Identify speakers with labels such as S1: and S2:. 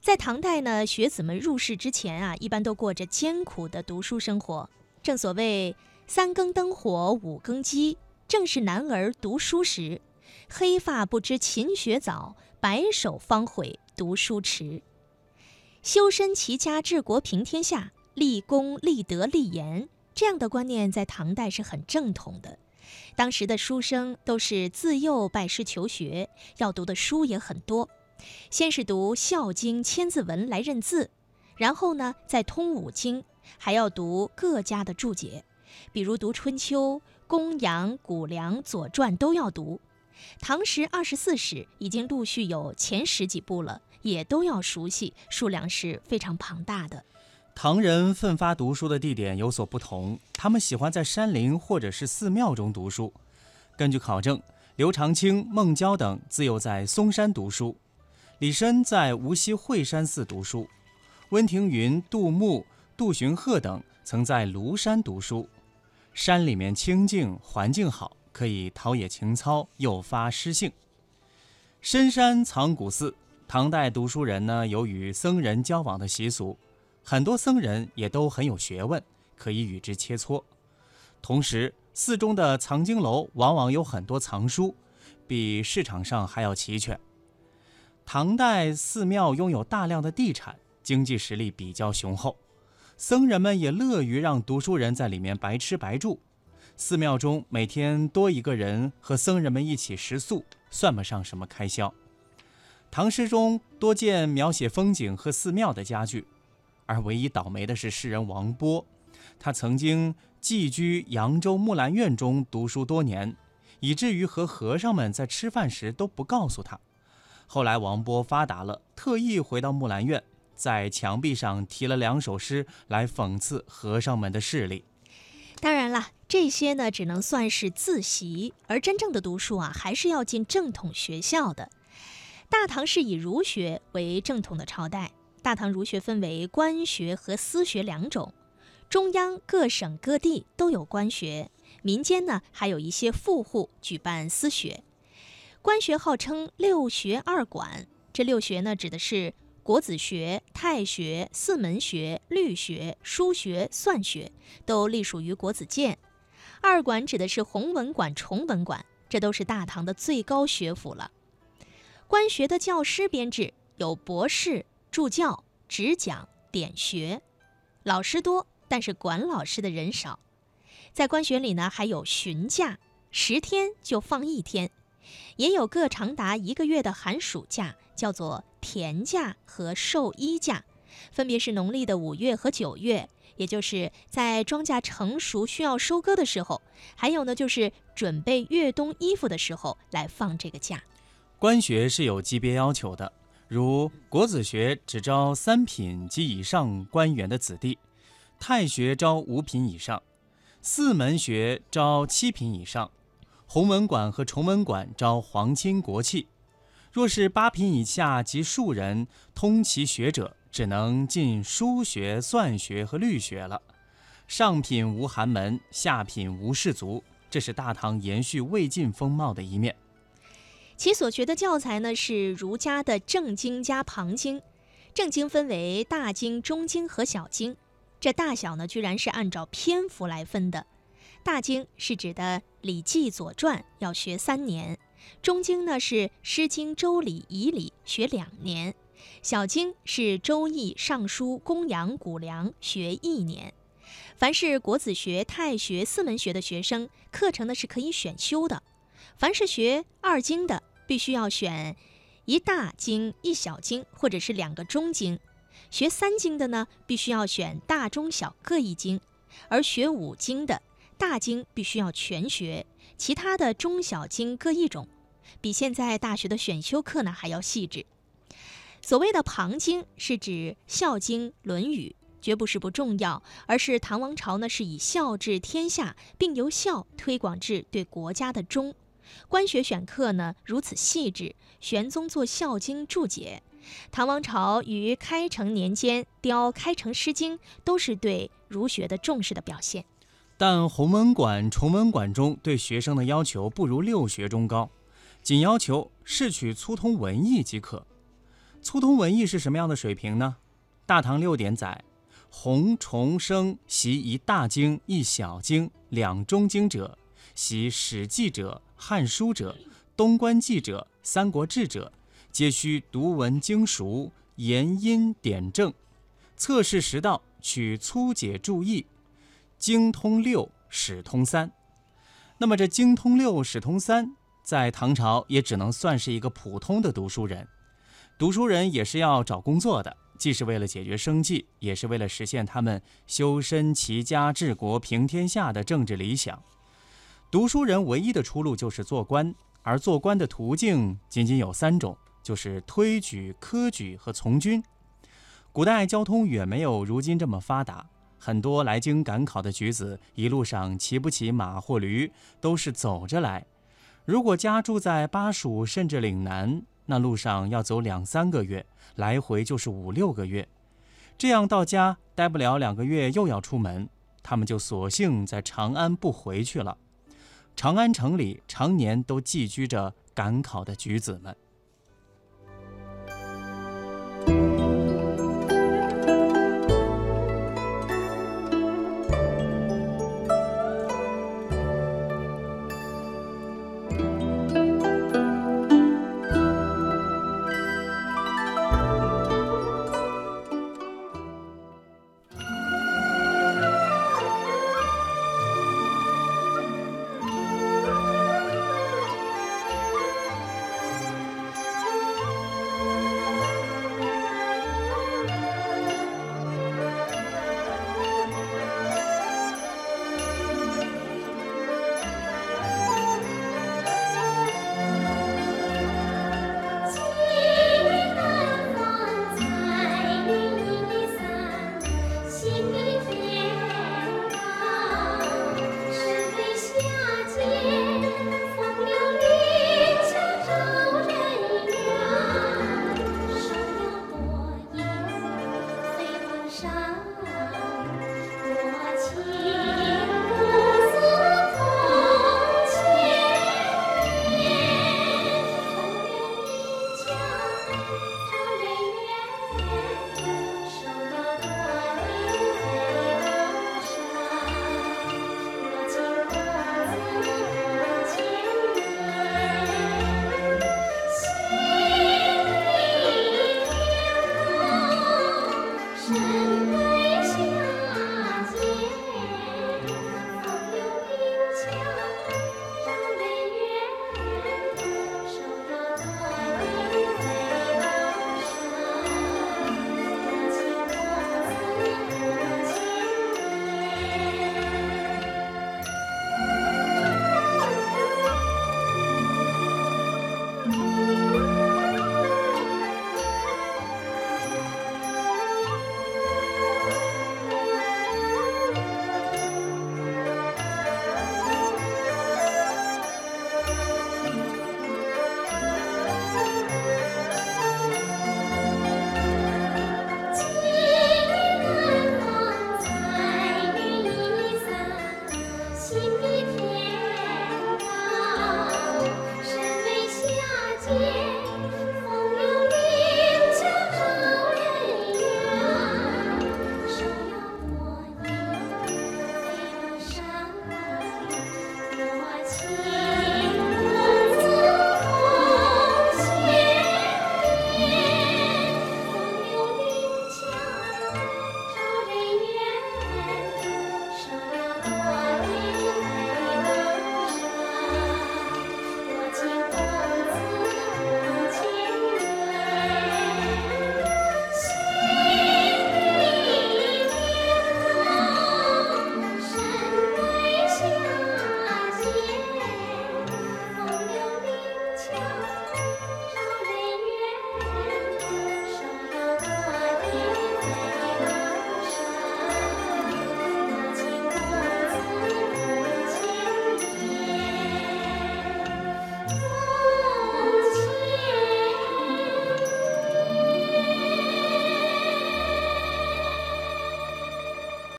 S1: 在唐代呢，学子们入仕之前啊，一般都过着艰苦的读书生活。正所谓“三更灯火五更鸡”，正是男儿读书时。黑发不知勤学早，白首方悔读书迟。修身齐家治国平天下，立功立德立言，这样的观念在唐代是很正统的。当时的书生都是自幼拜师求学，要读的书也很多。先是读《孝经》《千字文》来认字，然后呢再通五经，还要读各家的注解，比如读《春秋》《公羊》《谷梁》《左传》都要读。唐时二十四史已经陆续有前十几部了，也都要熟悉，数量是非常庞大的。
S2: 唐人奋发读书的地点有所不同，他们喜欢在山林或者是寺庙中读书。根据考证，刘长卿、孟郊等自幼在嵩山读书。李绅在无锡惠山寺读书，温庭筠、杜牧、杜荀鹤等曾在庐山读书。山里面清静，环境好，可以陶冶情操，诱发诗兴。深山藏古寺，唐代读书人呢有与僧人交往的习俗，很多僧人也都很有学问，可以与之切磋。同时，寺中的藏经楼往往有很多藏书，比市场上还要齐全。唐代寺庙拥有大量的地产，经济实力比较雄厚，僧人们也乐于让读书人在里面白吃白住。寺庙中每天多一个人和僧人们一起食宿，算不上什么开销。唐诗中多见描写风景和寺庙的佳句，而唯一倒霉的是诗人王波，他曾经寄居扬州木兰院中读书多年，以至于和和尚们在吃饭时都不告诉他。后来王波发达了，特意回到木兰院，在墙壁上题了两首诗来讽刺和尚们的势力。
S1: 当然了，这些呢只能算是自习，而真正的读书啊，还是要进正统学校的。大唐是以儒学为正统的朝代，大唐儒学分为官学和私学两种，中央各省各地都有官学，民间呢还有一些富户举办私学。官学号称六学二馆，这六学呢，指的是国子学、太学、四门学、律学、书学、算学，都隶属于国子监。二馆指的是弘文馆、崇文馆，这都是大唐的最高学府了。官学的教师编制有博士、助教、执讲、点学，老师多，但是管老师的人少。在官学里呢，还有旬假，十天就放一天。也有个长达一个月的寒暑假，叫做田假和授衣假，分别是农历的五月和九月，也就是在庄稼成熟需要收割的时候，还有呢就是准备越冬衣服的时候来放这个假。
S2: 官学是有级别要求的，如国子学只招三品及以上官员的子弟，太学招五品以上，四门学招七品以上。弘文馆和崇文馆招皇亲国戚，若是八品以下及庶人通其学者，只能进书学、算学和律学了。上品无寒门，下品无士族，这是大唐延续魏晋风貌的一面。
S1: 其所学的教材呢，是儒家的正经加旁经。正经分为大经、中经和小经，这大小呢，居然是按照篇幅来分的。大经是指的《礼记》《左传》，要学三年；中经呢是《诗经》《周礼》《仪礼》，学两年；小经是《周易》《尚书》《公羊》《谷梁》，学一年。凡是国子学、太学四门学的学生，课程呢是可以选修的；凡是学二经的，必须要选一大经、一小经，或者是两个中经；学三经的呢，必须要选大、中、小各一经；而学五经的，大经必须要全学，其他的中小经各一种，比现在大学的选修课呢还要细致。所谓的旁经是指《孝经》《论语》，绝不是不重要，而是唐王朝呢是以孝治天下，并由孝推广至对国家的忠。官学选课呢如此细致，玄宗做《孝经》注解，唐王朝于开成年间雕《开成诗经》，都是对儒学的重视的表现。
S2: 但弘文馆、崇文馆中对学生的要求不如六学中高，仅要求试取粗通文艺即可。粗通文艺是什么样的水平呢？《大唐六典》载：洪重生习一大经一小经两中经者，习《史记》者、《汉书》者、东关记者、《三国志》者，皆须读文经熟，言音典正，测试时道，取粗解注意，精通六，史通三。那么这精通六，史通三，在唐朝也只能算是一个普通的读书人。读书人也是要找工作的，既是为了解决生计，也是为了实现他们修身齐家治国平天下的政治理想。读书人唯一的出路就是做官，而做官的途径仅仅有三种，就是推举、科举和从军。古代交通远没有如今这么发达，很多来京赶考的举子一路上骑不起马或驴，都是走着来。如果家住在巴蜀甚至岭南，那路上要走两三个月，来回就是五六个月。这样到家待不了两个月，又要出门，他们就索性在长安不回去了。长安城里常年都寄居着赶考的举子们。